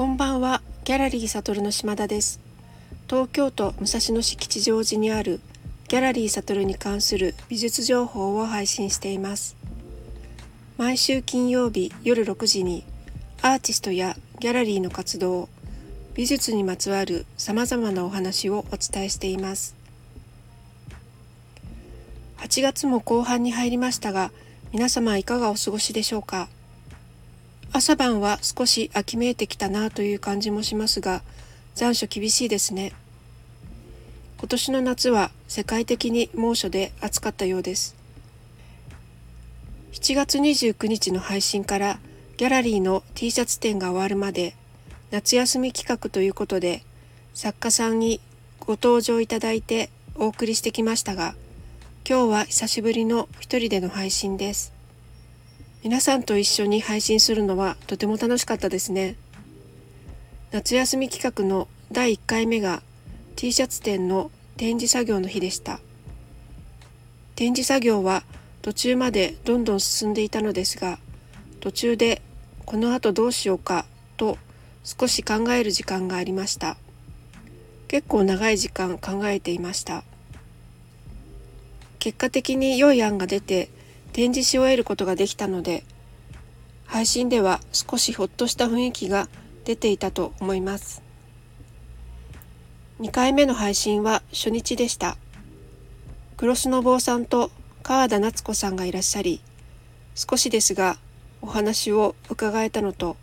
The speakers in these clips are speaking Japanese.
こんばんは、ギャラリーサトルの島田です。東京都武蔵野市吉祥寺にあるギャラリーサトルに関する美術情報を配信しています。毎週金曜日夜6時にアーティストやギャラリーの活動、美術にまつわる様々なお話をお伝えしています。8月も後半に入りましたが、皆様いかがお過ごしでしょうか？朝晩は少し秋めいてきたなという感じもしますが、残暑厳しいですね。今年の夏は世界的に猛暑で暑かったようです。7月29日の配信からギャラリーの T シャツ展が終わるまで夏休み企画ということで作家さんにご登場いただいてお送りしてきましたが今日は久しぶりの一人での配信です。皆さんと一緒に配信するのはとても楽しかったですね。夏休み企画の第1回目が T シャツ店の展示作業の日でした。展示作業は途中までどんどん進んでいたのですが、途中でこの後どうしようかと少し考える時間がありました。結構長い時間考えていました。結果的に良い案が出て展示し終えることができたので配信では少しほっとした雰囲気が出ていたと思います。2回目の配信は初日でした。黒スノボーさんと川田夏子さんがいらっしゃり少しですがお話を伺えたのと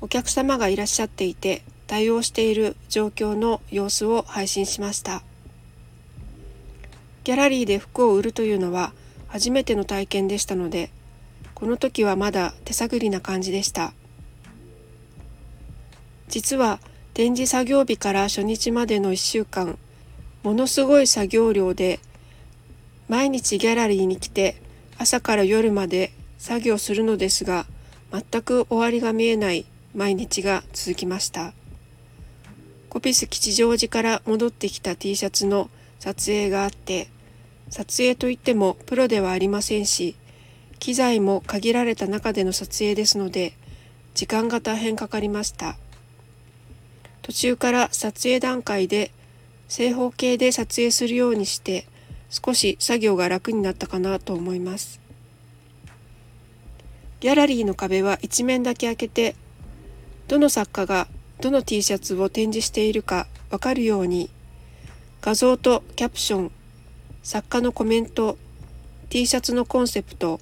お客様がいらっしゃっていて対応している状況の様子を配信しました。ギャラリーで服を売るというのは初めての体験でしたのでこの時はまだ手探りな感じでした。実は展示作業日から初日までの1週間ものすごい作業量で毎日ギャラリーに来て朝から夜まで作業するのですが全く終わりが見えない毎日が続きました。コピス吉祥寺から戻ってきた T シャツの撮影があって撮影といってもプロではありませんし、機材も限られた中での撮影ですので、時間が大変かかりました。途中から撮影段階で正方形で撮影するようにして少し作業が楽になったかなと思います。ギャラリーの壁は一面だけ開けてどの作家がどの T シャツを展示しているかわかるように画像とキャプション作家のコメント T シャツのコンセプト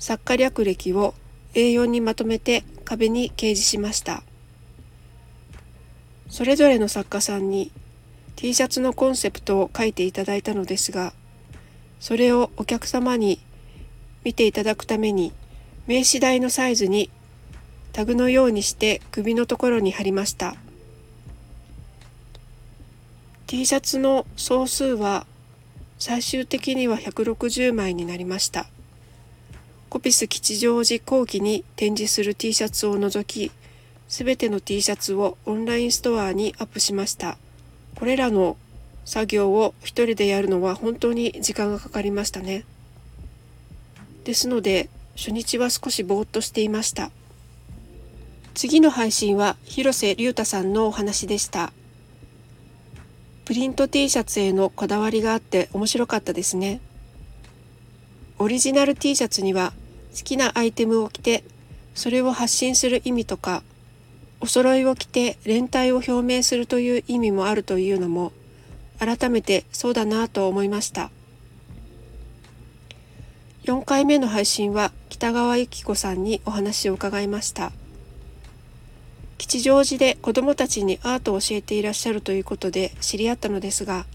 作家略歴を A4 にまとめて壁に掲示しました。それぞれの作家さんに T シャツのコンセプトを書いていただいたのですがそれをお客様に見ていただくために名刺台のサイズにタグのようにして首のところに貼りました。T シャツの総数は最終的には160枚になりました。コピス吉祥寺後期に展示する T シャツを除き、すべての T シャツをオンラインストアにアップしました。これらの作業を一人でやるのは本当に時間がかかりましたね。ですので、初日は少しぼーっとしていました。次の配信は広瀬隆太さんのお話でした。プリント T シャツへのこだわりがあって面白かったですね。オリジナル T シャツには好きなアイテムを着てそれを発信する意味とかお揃いを着て連帯を表明するという意味もあるというのも改めてそうだなと思いました。4回目の配信は北川由紀子さんにお話を伺いました。吉祥寺で子どもたちにアートを教えていらっしゃるということで知り合ったのですが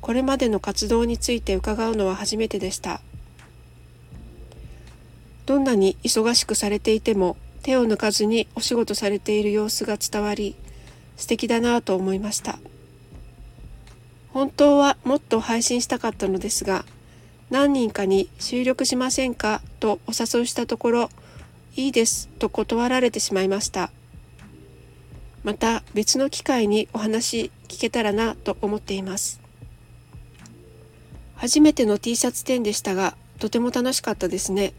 これまでの活動について伺うのは初めてでしたどんなに忙しくされていても手を抜かずにお仕事されている様子が伝わり素敵だなと思いました本当はもっと配信したかったのですが何人かに収録しませんかとお誘いしたところいいですと断られてしまいました。また別の機会にお話聞けたらなと思っています。初めての T シャツ展でしたが、とても楽しかったですね。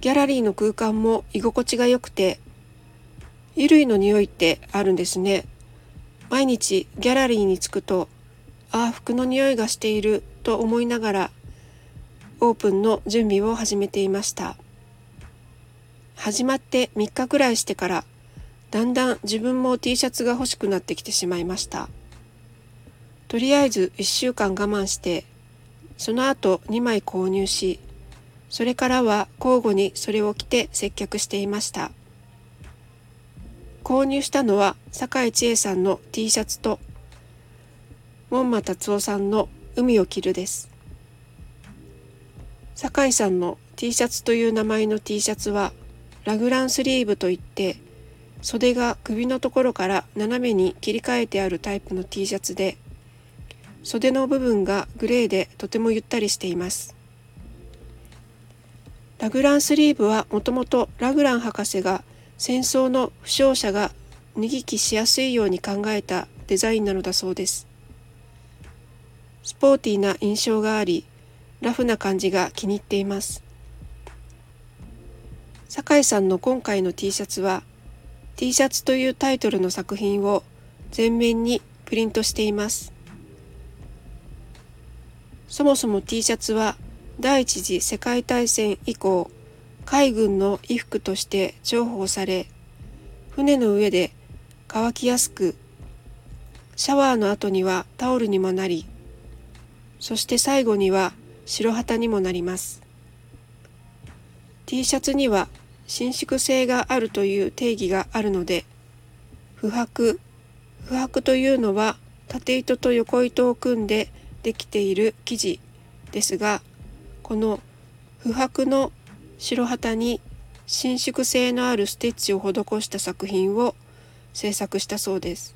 ギャラリーの空間も居心地が良くて、衣類の匂いってあるんですね毎日ギャラリーに着くとああ服の匂いがしていると思いながらオープンの準備を始めていました始まって3日くらいしてからだんだん自分も T シャツが欲しくなってきてしまいました。とりあえず1週間我慢してその後2枚購入しそれからは交互にそれを着て接客していました。購入したのは酒井千恵さんの T シャツと門馬達夫さんの海を着るです。酒井さんの T シャツという名前の T シャツはラグランスリーブといって袖が首のところから斜めに切り替えてあるタイプの T シャツで袖の部分がグレーでとてもゆったりしています。ラグランスリーブはもともとラグラン博士が戦争の負傷者が脱ぎ着しやすいように考えたデザインなのだそうです。スポーティーな印象がありラフな感じが気に入っています。酒井さんの今回の T シャツは T シャツというタイトルの作品を全面にプリントしています。そもそも T シャツは第一次世界大戦以降海軍の衣服として重宝され船の上で乾きやすくシャワーの後にはタオルにもなりそして最後には白旗にもなります。T シャツには伸縮性があるという定義があるので不白不白というのは縦糸と横糸を組んでできている生地ですがこの不白の白旗に伸縮性のあるステッチを施した作品を制作したそうです。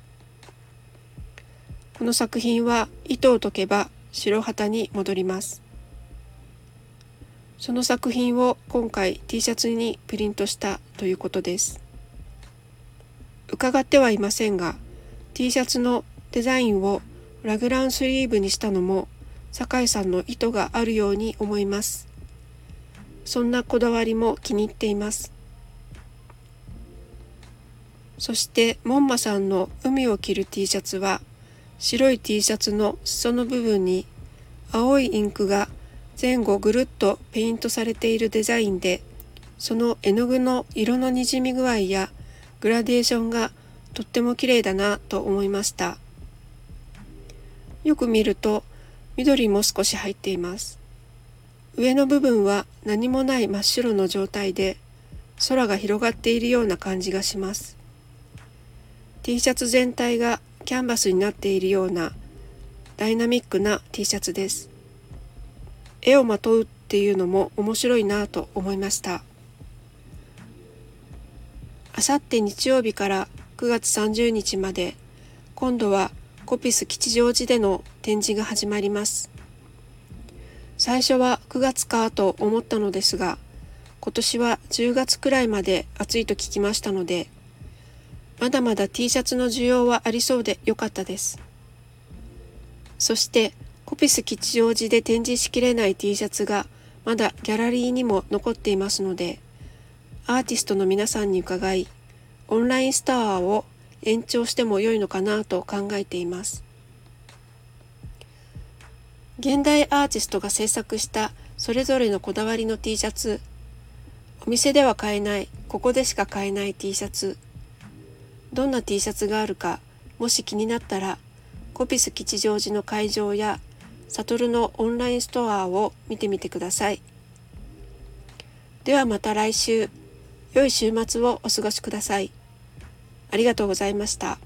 この作品は糸を解けば白旗に戻ります。その作品を今回 T シャツにプリントしたということです。伺ってはいませんが T シャツのデザインをラグランスリーブにしたのも酒井さんの意図があるように思います。そんなこだわりも気に入っています。そして門馬さんの海を着る T シャツは白い T シャツの裾の部分に青いインクが前後ぐるっとペイントされているデザインでその絵の具の色のにじみ具合やグラデーションがとっても綺麗だなと思いました。よく見ると緑も少し入っています。上の部分は何もない真っ白の状態で空が広がっているような感じがします。T シャツ全体がキャンバスになっているようなダイナミックな T シャツです。絵をまとうっていうのも面白いなと思いましたあさって日曜日から9月30日まで今度はコピス吉祥寺での展示が始まります最初は9月かと思ったのですが、今年は10月くらいまで暑いと聞きましたので、まだまだ T シャツの需要はありそうで良かったです。そして、コピス吉祥寺で展示しきれない T シャツがまだギャラリーにも残っていますので、アーティストの皆さんに伺い、オンラインストアを延長しても良いのかなと考えています。現代アーティストが制作したそれぞれのこだわりの T シャツお店では買えないここでしか買えない T シャツどんな T シャツがあるかもし気になったらコピス吉祥寺の会場やサトルのオンラインストアを見てみてください。ではまた来週。良い週末をお過ごしください。ありがとうございました。